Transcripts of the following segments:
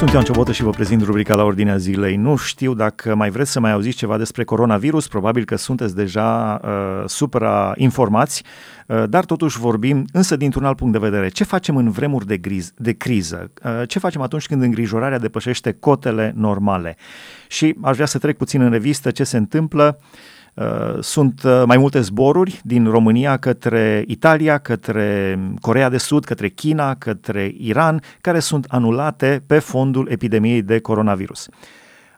Sunt Ioan Ciobotă și vă prezint rubrica la ordinea zilei. Nu știu dacă mai vreți să mai auziți ceva despre coronavirus, probabil că sunteți deja uh, supra-informați, uh, dar totuși vorbim însă dintr-un alt punct de vedere. Ce facem în vremuri de, griz, de criză? Uh, ce facem atunci când îngrijorarea depășește cotele normale? Și aș vrea să trec puțin în revistă ce se întâmplă uh, Uh, sunt uh, mai multe zboruri din România către Italia, către Corea de Sud, către China, către Iran, care sunt anulate pe fondul epidemiei de coronavirus.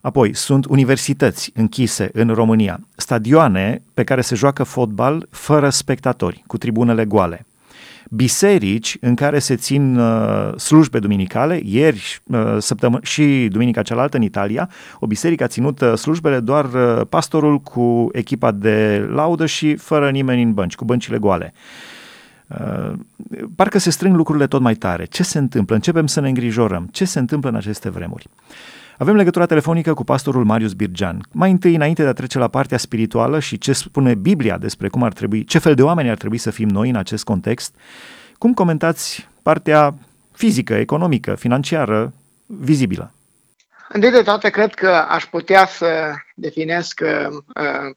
Apoi, sunt universități închise în România, stadioane pe care se joacă fotbal fără spectatori, cu tribunele goale biserici în care se țin uh, slujbe duminicale. Ieri uh, săptămâ- și duminica cealaltă în Italia, o biserică a ținut uh, slujbele doar uh, pastorul cu echipa de laudă și fără nimeni în bănci, cu băncile goale. Uh, parcă se strâng lucrurile tot mai tare. Ce se întâmplă? Începem să ne îngrijorăm. Ce se întâmplă în aceste vremuri? Avem legătura telefonică cu pastorul Marius Birgean. Mai întâi, înainte de a trece la partea spirituală și ce spune Biblia despre cum ar trebui, ce fel de oameni ar trebui să fim noi în acest context, cum comentați partea fizică, economică, financiară, vizibilă? Întâi de toate, cred că aș putea să definesc uh,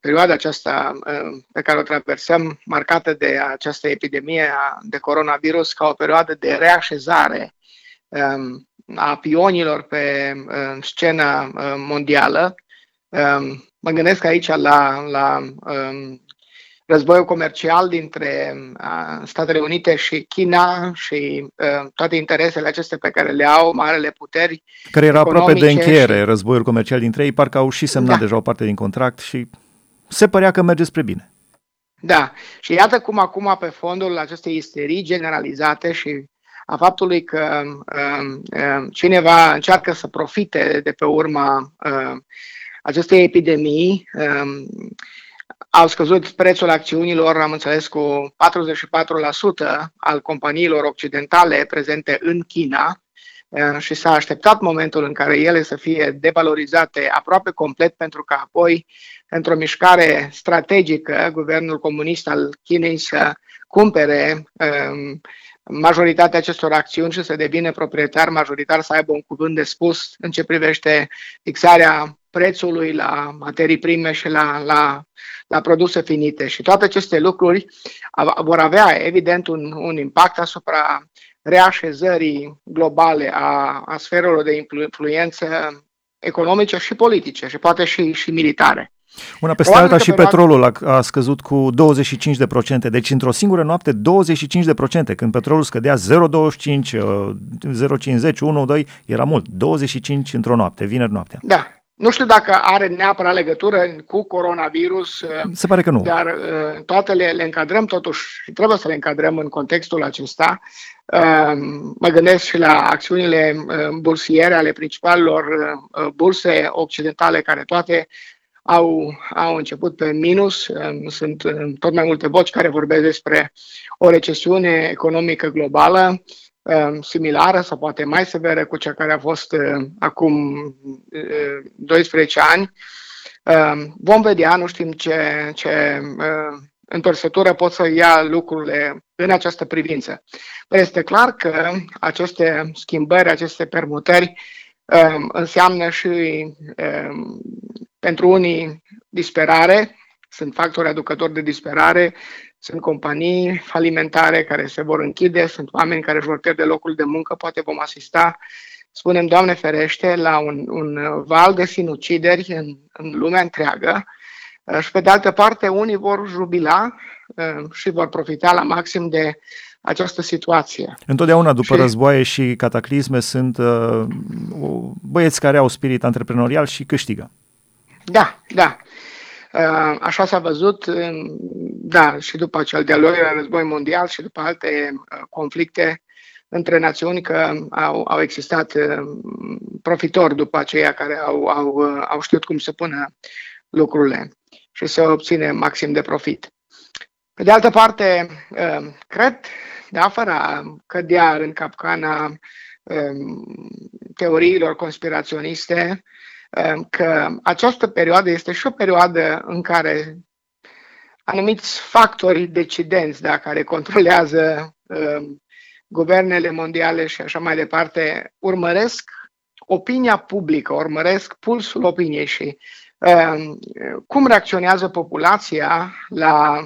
perioada aceasta uh, pe care o traversăm, marcată de această epidemie de coronavirus, ca o perioadă de reașezare um, a pionilor pe uh, scena uh, mondială. Um, mă gândesc aici la, la um, războiul comercial dintre uh, Statele Unite și China și uh, toate interesele acestea pe care le au marele puteri. Care era aproape de încheiere, și... războiul comercial dintre ei, parcă au și semnat da. deja o parte din contract și se părea că merge spre bine. Da, și iată cum acum pe fondul acestei isterii generalizate și a faptului că uh, uh, cineva încearcă să profite de pe urma uh, acestei epidemii. Uh, au scăzut prețul acțiunilor, am înțeles, cu 44% al companiilor occidentale prezente în China uh, și s-a așteptat momentul în care ele să fie devalorizate aproape complet pentru că apoi, într-o mișcare strategică, guvernul comunist al Chinei să cumpere um, majoritatea acestor acțiuni și să devină proprietar majoritar, să aibă un cuvânt de spus în ce privește fixarea prețului la materii prime și la, la, la produse finite. Și toate aceste lucruri vor avea, evident, un, un impact asupra reașezării globale a, a sferelor de influență economice și politice și poate și, și militare. Una peste Probabil alta și petrolul a, a scăzut cu 25%, deci într-o singură noapte 25%, când petrolul scădea 0,25, 0,50, 1,2, era mult, 25 într-o noapte, vineri noaptea. Da, nu știu dacă are neapărat legătură cu coronavirus. Se pare că nu. Dar uh, toate le, le încadrăm totuși și trebuie să le încadrăm în contextul acesta. Uh, mă gândesc și la acțiunile uh, bursiere ale principalelor burse occidentale care toate au, au început pe minus. Sunt tot mai multe voci care vorbesc despre o recesiune economică globală um, similară sau poate mai severă cu cea care a fost uh, acum 12 uh, ani. Um, vom vedea, nu știm ce, ce uh, întorsătură pot să ia lucrurile în această privință. Este clar că aceste schimbări, aceste permutări um, înseamnă și pentru unii, disperare, sunt factori aducători de disperare, sunt companii falimentare care se vor închide, sunt oameni care își vor pierde locul de muncă, poate vom asista, spunem, Doamne ferește, la un, un val de sinucideri în, în lumea întreagă și pe de altă parte unii vor jubila uh, și vor profita la maxim de această situație. Întotdeauna după și... războaie și cataclisme sunt uh, băieți care au spirit antreprenorial și câștigă. Da, da. Uh, așa s-a văzut, da, și după cel de-al doilea război mondial și după alte uh, conflicte între națiuni că au, au existat uh, profitori după aceia care au, au, au știut cum să pună lucrurile și să obține maxim de profit. Pe de altă parte, cred, da, fără cădea în capcana teoriilor conspiraționiste, Ehm, că această perioadă este și o perioadă în care anumiți factori decidenți da, care controlează uh, guvernele mondiale și așa mai departe urmăresc opinia publică, urmăresc pulsul opiniei și um, cum reacționează populația la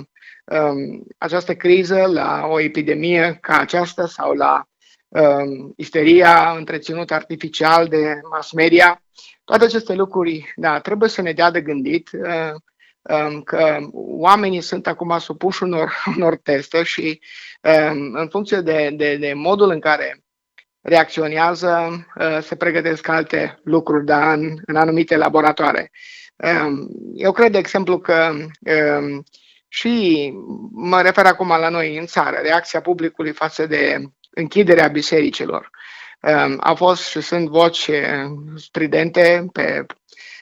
um, această criză, la o epidemie ca aceasta sau la um, isteria întreținută artificial de mass media. Toate aceste lucruri, da, trebuie să ne dea de gândit uh, um, că oamenii sunt acum supuși unor, unor teste și um, în funcție de, de, de modul în care reacționează, uh, se pregătesc alte lucruri da, în, în anumite laboratoare. Um, eu cred, de exemplu, că um, și mă refer acum la noi în țară, reacția publicului față de închiderea bisericilor. Um, a fost și sunt voci stridente pe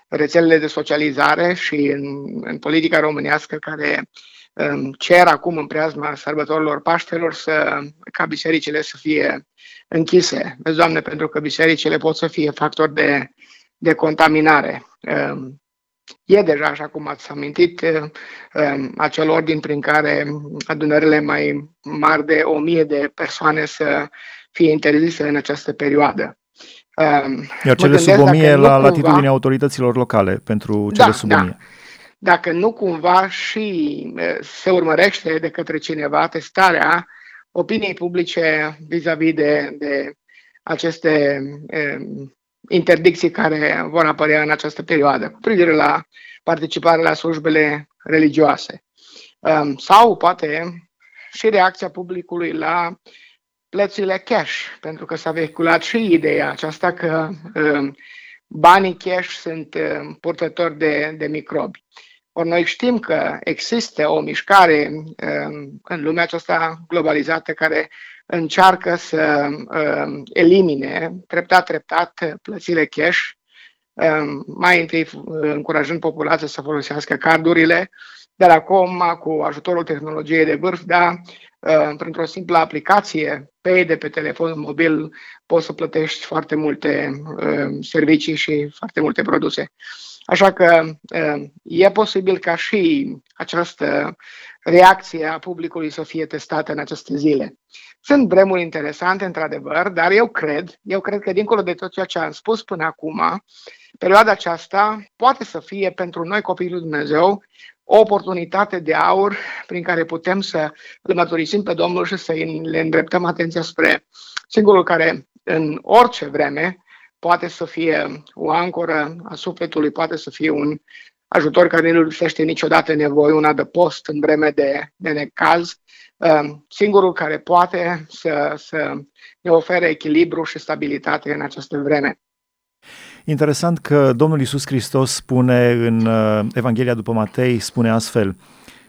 rețelele de socializare și în, în politica românească care cer acum în preazma sărbătorilor Paștelor să, ca bisericile să fie închise. Vezi, Doamne, pentru că bisericile pot să fie factori de, de contaminare. E deja, așa cum ați amintit, acel ordin prin care adunările mai mari de o mie de persoane să fie interzise în această perioadă. Iar cele sub o mie la latitudinea cumva... autorităților locale pentru cele da, sub da. o mie dacă nu cumva și se urmărește de către cineva testarea opiniei publice vis-a-vis de, de aceste interdicții care vor apărea în această perioadă, cu privire la participarea la slujbele religioase. Sau poate și reacția publicului la plățile cash, pentru că s-a vehiculat și ideea aceasta că banii cash sunt purtători de, de microbi. Ori noi știm că există o mișcare um, în lumea aceasta globalizată care încearcă să um, elimine treptat, treptat plățile cash, um, mai întâi încurajând populația să folosească cardurile, dar acum, cu ajutorul tehnologiei de vârf, da, printr-o simplă aplicație pe de pe telefon mobil, poți să plătești foarte multe servicii și foarte multe produse. Așa că e posibil ca și această reacție a publicului să fie testată în aceste zile. Sunt vremuri interesante, într-adevăr, dar eu cred, eu cred că dincolo de tot ceea ce am spus până acum, perioada aceasta poate să fie pentru noi copiii lui Dumnezeu o oportunitate de aur prin care putem să îl măturisim pe Domnul și să le îndreptăm atenția spre singurul care în orice vreme poate să fie o ancoră a sufletului, poate să fie un ajutor care nu lipsește niciodată nevoie, un adăpost în vreme de, de necaz, um, singurul care poate să, să ne ofere echilibru și stabilitate în această vreme. Interesant că Domnul Isus Hristos spune în uh, Evanghelia după Matei, spune astfel,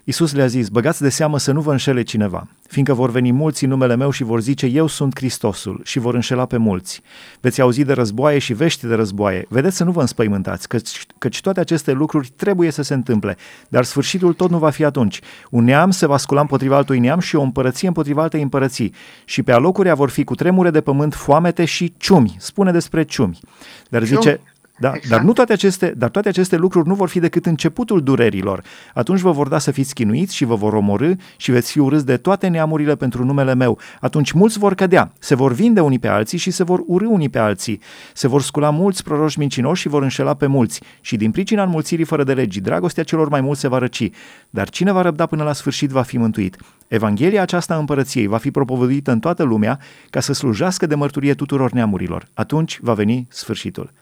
Isus le-a zis, băgați de seamă să nu vă înșele cineva, fiindcă vor veni mulți în numele meu și vor zice, eu sunt Hristosul și vor înșela pe mulți. Veți auzi de războaie și vești de războaie. Vedeți să nu vă înspăimântați, căci, căci toate aceste lucruri trebuie să se întâmple, dar sfârșitul tot nu va fi atunci. Un neam se va scula împotriva altui neam și o împărăție împotriva altei împărății. Și pe alocurea vor fi cu tremure de pământ, foamete și ciumi. Spune despre ciumi. Dar zice, da, exact. dar, nu toate aceste, dar toate aceste lucruri nu vor fi decât începutul durerilor. Atunci vă vor da să fiți chinuiți și vă vor omorâ și veți fi urâți de toate neamurile pentru numele meu. Atunci mulți vor cădea, se vor vinde unii pe alții și se vor urâ unii pe alții. Se vor scula mulți proroși mincinoși și vor înșela pe mulți. Și din pricina înmulțirii fără de legii, dragostea celor mai mulți se va răci. Dar cine va răbda până la sfârșit va fi mântuit. Evanghelia aceasta a împărăției va fi propovăduită în toată lumea ca să slujească de mărturie tuturor neamurilor. Atunci va veni sfârșitul.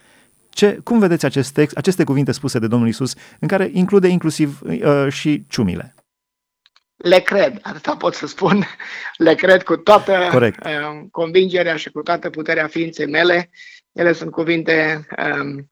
Ce, cum vedeți acest text, aceste cuvinte spuse de Domnul Isus, în care include inclusiv uh, și ciumile? Le cred, atâta pot să spun. Le cred cu toată Corect. Uh, convingerea și cu toată puterea ființei mele. Ele sunt cuvinte um,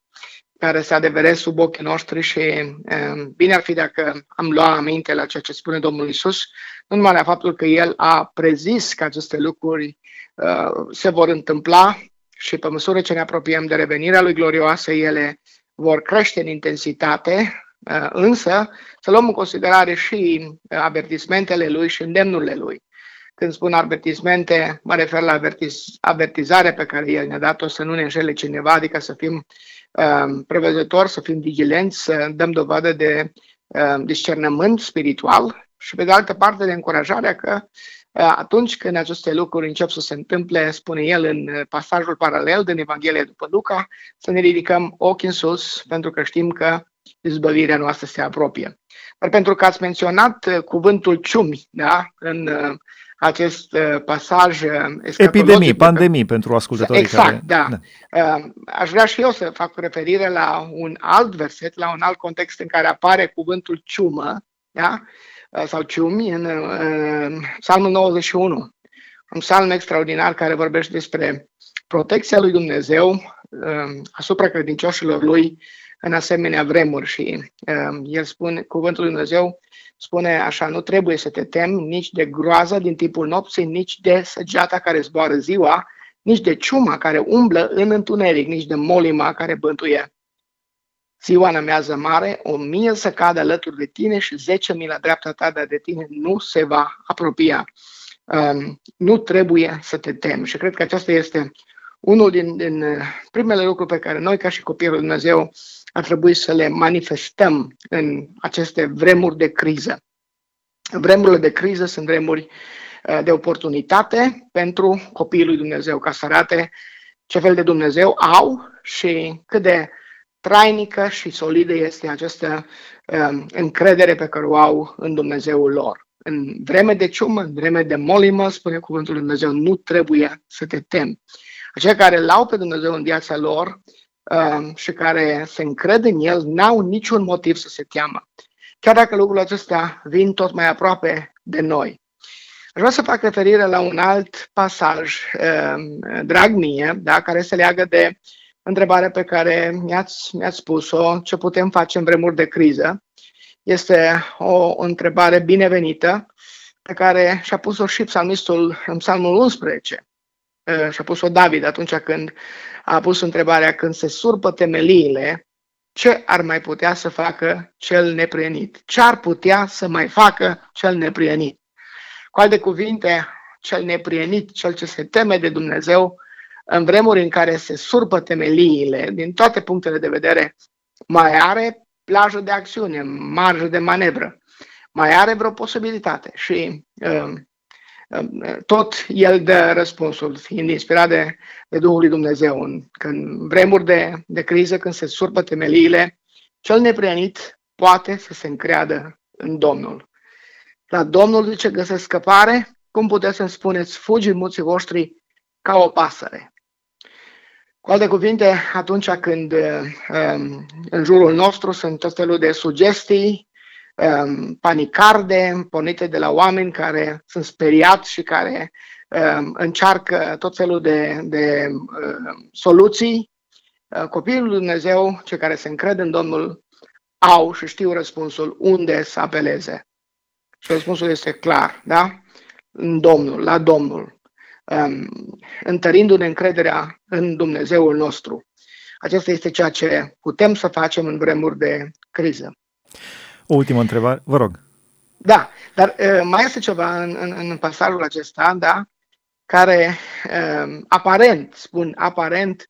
care se adeveresc sub ochii noștri și um, bine ar fi dacă am luat aminte la ceea ce spune Domnul Isus, nu numai la faptul că El a prezis că aceste lucruri uh, se vor întâmpla, și pe măsură ce ne apropiem de revenirea lui glorioasă, ele vor crește în intensitate, uh, însă să luăm în considerare și uh, avertismentele lui și îndemnurile lui. Când spun avertismente, mă refer la avertiz, avertizarea pe care el ne-a dat-o să nu ne înșele cineva, adică să fim uh, prevăzători, să fim vigilenți, să dăm dovadă de uh, discernământ spiritual și pe de altă parte de încurajarea că atunci când aceste lucruri încep să se întâmple, spune el în pasajul paralel din Evanghelia după Luca, să ne ridicăm ochii în sus, pentru că știm că izbăvirea noastră se apropie. Dar pentru că ați menționat cuvântul ciumi, da, în acest uh, pasaj uh, Epidemii, pandemii pentru ascultătorii exact, care... da. da. Uh, aș vrea și eu să fac referire la un alt verset, la un alt context în care apare cuvântul ciumă, da? Sau ciumi, în, în Psalmul 91. Un psalm extraordinar care vorbește despre protecția lui Dumnezeu asupra credincioșilor lui în asemenea vremuri și el spune, cuvântul lui Dumnezeu spune așa, nu trebuie să te temi nici de groaza din tipul nopții, nici de săgeata care zboară ziua, nici de ciuma care umblă în întuneric, nici de molima care bântuie. Ziua în amiază mare, o mie să cadă alături de tine și zece mii la dreapta ta, dar de tine nu se va apropia. Um, nu trebuie să te temi și cred că acesta este unul din, din uh, primele lucruri pe care noi, ca și copiii lui Dumnezeu, ar trebui să le manifestăm în aceste vremuri de criză. Vremurile de criză sunt vremuri uh, de oportunitate pentru copiii lui Dumnezeu, ca să arate ce fel de Dumnezeu au și cât de trainică și solidă este această uh, încredere pe care o au în Dumnezeul lor. În vreme de ciumă, în vreme de molimă, spune cuvântul lui Dumnezeu, nu trebuie să te temi. Aceia care l-au pe Dumnezeu în viața lor uh, și care se încred în El, n-au niciun motiv să se teamă. Chiar dacă lucrurile acestea vin tot mai aproape de noi. Aș vrea să fac referire la un alt pasaj, uh, drag mie, da, care se leagă de întrebarea pe care mi-ați, mi-ați spus-o, ce putem face în vremuri de criză. Este o, o întrebare binevenită pe care și-a pus-o și psalmistul în psalmul 11. Uh, și-a pus-o David atunci când a pus întrebarea când se surpă temeliile, ce ar mai putea să facă cel neprienit? Ce ar putea să mai facă cel neprienit? Cu alte cuvinte, cel neprienit, cel ce se teme de Dumnezeu, în vremuri în care se surpă temeliile, din toate punctele de vedere, mai are plajă de acțiune, marjă de manevră, mai are vreo posibilitate și uh, tot el dă răspunsul, fiind inspirat de, de Duhul lui Dumnezeu. În, când vremuri de, de criză, când se surpă temeliile, cel neprianit poate să se încreadă în Domnul. La Domnul zice găsesc scăpare, cum puteți să-mi spuneți, fugi în muții voștri ca o pasăre. Cu alte cuvinte, atunci când um, în jurul nostru sunt tot felul de sugestii, um, panicarde pornite de la oameni care sunt speriați și care um, încearcă tot felul de, de um, soluții. Uh, copiii lui Dumnezeu, cei care se încred în Domnul, au și știu răspunsul unde să apeleze. Și răspunsul este clar, da? În Domnul, la Domnul, um, întărindu-ne încrederea în Dumnezeul nostru. Acesta este ceea ce putem să facem în vremuri de criză. O ultimă întrebare, vă rog. Da, dar uh, mai este ceva în, în, în pasajul acesta, da, care uh, aparent, spun aparent,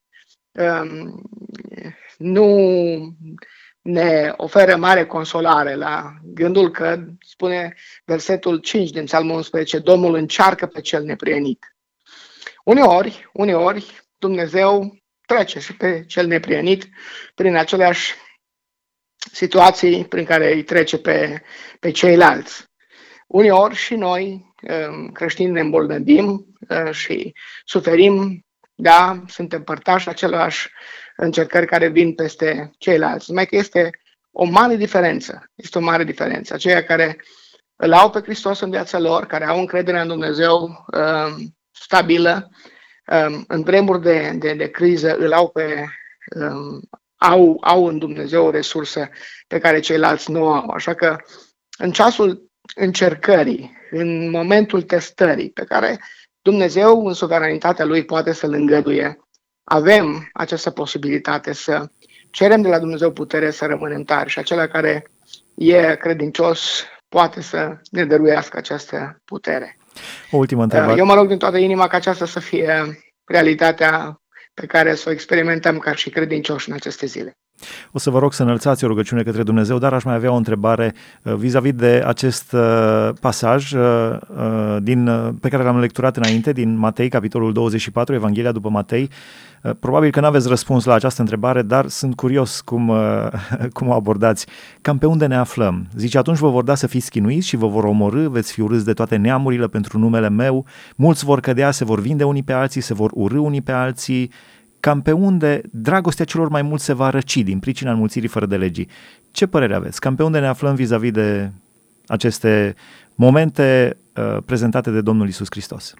uh, nu ne oferă mare consolare la gândul că spune versetul 5 din Psalmul 11, Domnul încearcă pe cel neprienit. Uneori, uneori, Dumnezeu trece și pe cel neprienit prin aceleași situații prin care îi trece pe, pe ceilalți. Uneori și noi, um, creștini, ne îmbolnădim uh, și suferim, da, suntem părtași același încercări care vin peste ceilalți. Mai că este o mare diferență, este o mare diferență. Aceia care îl au pe Hristos în viața lor, care au încredere în Dumnezeu um, stabilă, um, în vremuri de, de, de criză îl au pe um, au, au în Dumnezeu o resursă pe care ceilalți nu au. Așa că în ceasul încercării, în momentul testării pe care Dumnezeu în suveranitatea Lui poate să-l îngăduie, avem această posibilitate să cerem de la Dumnezeu putere să rămânem tari și acela care e credincios poate să ne dăruiască această putere. O ultimă întrebare. Eu mă rog din toată inima ca aceasta să fie realitatea pe care să o experimentăm ca și credincioși în aceste zile. O să vă rog să înălțați o rugăciune către Dumnezeu, dar aș mai avea o întrebare uh, vis-a-vis de acest uh, pasaj uh, din, pe care l-am lecturat înainte, din Matei, capitolul 24, Evanghelia după Matei. Probabil că nu aveți răspuns la această întrebare, dar sunt curios cum, cum o abordați. Cam pe unde ne aflăm? Zice, atunci vă vor da să fiți chinuiți și vă vor omorâ, veți fi urâți de toate neamurile pentru numele meu, mulți vor cădea, se vor vinde unii pe alții, se vor urâ unii pe alții, cam pe unde dragostea celor mai mulți se va răci din pricina înmulțirii fără de legii. Ce părere aveți? Cam pe unde ne aflăm vis-a-vis de aceste momente uh, prezentate de Domnul Isus Hristos?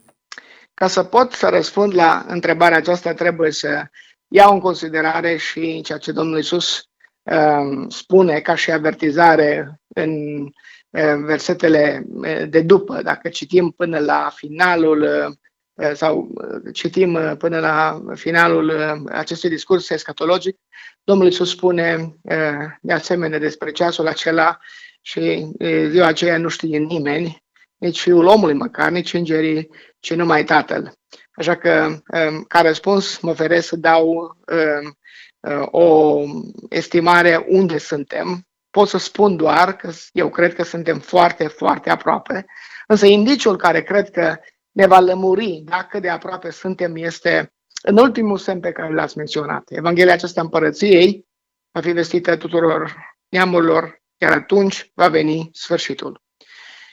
Ca să pot să răspund la întrebarea aceasta, trebuie să iau în considerare și ceea ce Domnul Isus uh, spune ca și avertizare în uh, versetele uh, de după. Dacă citim până la finalul uh, Eh, sau eh, citim eh, până la finalul acestui discurs escatologic, Domnul Iisus spune de asemenea despre ceasul acela și ziua aceea nu știe nimeni, nici Fiul omului măcar, nici îngerii, ci numai Tatăl. Așa că, ca răspuns, mă feresc să dau o estimare unde suntem. Pot să spun doar că eu cred că suntem foarte, foarte aproape, însă indiciul care cred că ne va lămuri dacă de aproape suntem este în ultimul semn pe care l-ați menționat. Evanghelia aceasta împărăției va fi vestită tuturor neamurilor, iar atunci va veni sfârșitul.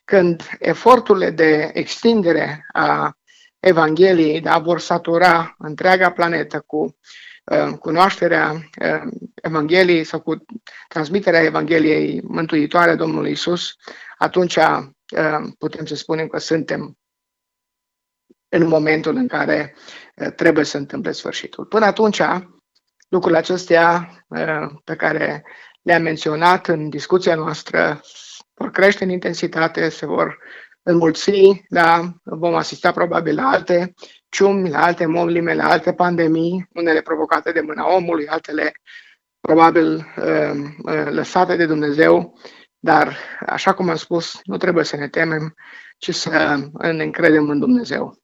Când eforturile de extindere a Evangheliei da, vor satura întreaga planetă cu uh, cunoașterea uh, Evangheliei sau cu transmiterea Evangheliei mântuitoare a Domnului Isus, atunci uh, putem să spunem că suntem în momentul în care uh, trebuie să întâmple sfârșitul. Până atunci, lucrurile acestea uh, pe care le-am menționat în discuția noastră vor crește în intensitate, se vor înmulți, da? vom asista probabil la alte ciumi, la alte molime, la alte pandemii, unele provocate de mâna omului, altele probabil uh, lăsate de Dumnezeu, dar, așa cum am spus, nu trebuie să ne temem, ci să ne încredem în Dumnezeu.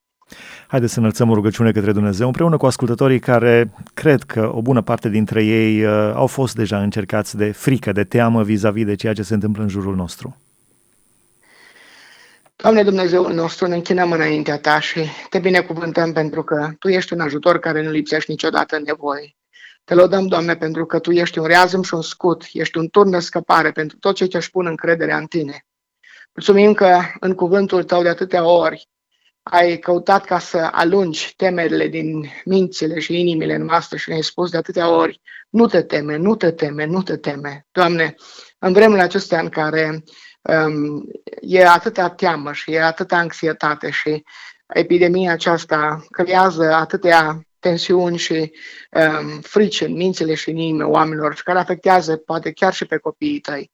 Haideți să înălțăm o rugăciune către Dumnezeu împreună cu ascultătorii care cred că o bună parte dintre ei uh, au fost deja încercați de frică, de teamă vis-a-vis de ceea ce se întâmplă în jurul nostru. Doamne Dumnezeul nostru, ne închinăm înaintea Ta și te binecuvântăm pentru că Tu ești un ajutor care nu lipsești niciodată în nevoie. Te lăudăm, Doamne, pentru că Tu ești un reazăm și un scut, ești un turn de scăpare pentru tot cei ce își pun încrederea în Tine. Mulțumim că în cuvântul Tău de atâtea ori ai căutat ca să alungi temerile din mințile și inimile noastre și ne-ai spus de atâtea ori, nu te teme, nu te teme, nu te teme. Doamne, în vremurile acestea în care um, e atâta teamă și e atâta anxietate și epidemia aceasta creează atâtea tensiuni și um, frici în mințile și în inimile oamenilor și care afectează poate chiar și pe copiii tăi.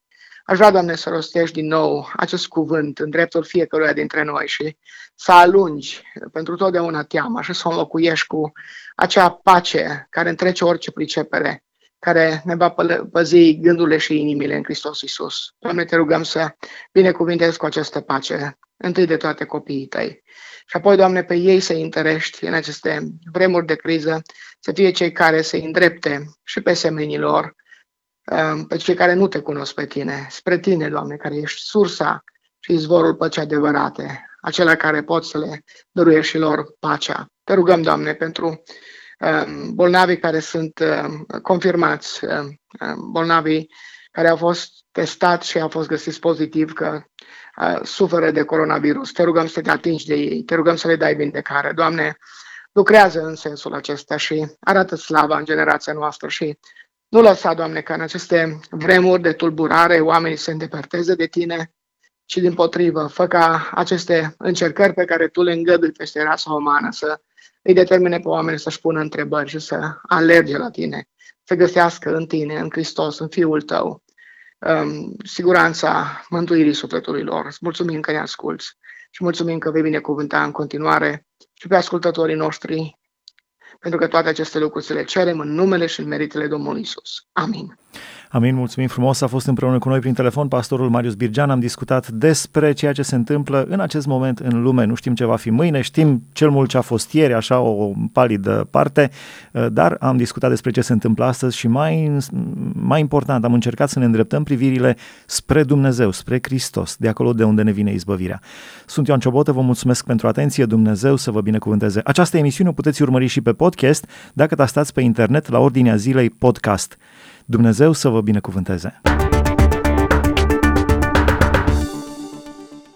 Aș vrea, Doamne, să rostești din nou acest cuvânt în dreptul fiecăruia dintre noi și să alungi pentru totdeauna teama și să o înlocuiești cu acea pace care întrece orice pricepere, care ne va păzi gândurile și inimile în Hristos Iisus. Doamne, te rugăm să binecuvintezi cu această pace, întâi de toate copiii tăi. Și apoi, Doamne, pe ei să întărești în aceste vremuri de criză, să fie cei care să îndrepte și pe semenilor, um, pe cei care nu te cunosc pe tine, spre tine, Doamne, care ești sursa și izvorul păcii adevărate acela care pot să le dăruiești și lor pacea. Te rugăm, Doamne, pentru um, bolnavii care sunt um, confirmați, um, bolnavii care au fost testați și au fost găsiți pozitiv că uh, suferă de coronavirus. Te rugăm să te atingi de ei, te rugăm să le dai vindecare. Doamne, lucrează în sensul acesta și arată slava în generația noastră și nu lăsa, Doamne, ca în aceste vremuri de tulburare oamenii se îndepărteze de Tine, ci din potrivă, fă ca aceste încercări pe care tu le îngădui peste rasa umană să îi determine pe oameni să-și pună întrebări și să alerge la tine, să găsească în tine, în Hristos, în Fiul tău, um, siguranța mântuirii sufletului lor. Îți mulțumim că ne asculți și mulțumim că vei binecuvânta în continuare și pe ascultătorii noștri, pentru că toate aceste lucruri să le cerem în numele și în meritele Domnului Isus. Amin. Amin, mulțumim frumos. A fost împreună cu noi prin telefon pastorul Marius Birgean. Am discutat despre ceea ce se întâmplă în acest moment în lume. Nu știm ce va fi mâine, știm cel mult ce a fost ieri, așa o palidă parte, dar am discutat despre ce se întâmplă astăzi și mai, mai important, am încercat să ne îndreptăm privirile spre Dumnezeu, spre Hristos, de acolo de unde ne vine izbăvirea. Sunt Ioan Ciobotă, vă mulțumesc pentru atenție, Dumnezeu să vă binecuvânteze. Această emisiune o puteți urmări și pe podcast dacă tastați pe internet la ordinea zilei podcast. Dumnezeu să vă binecuvânteze!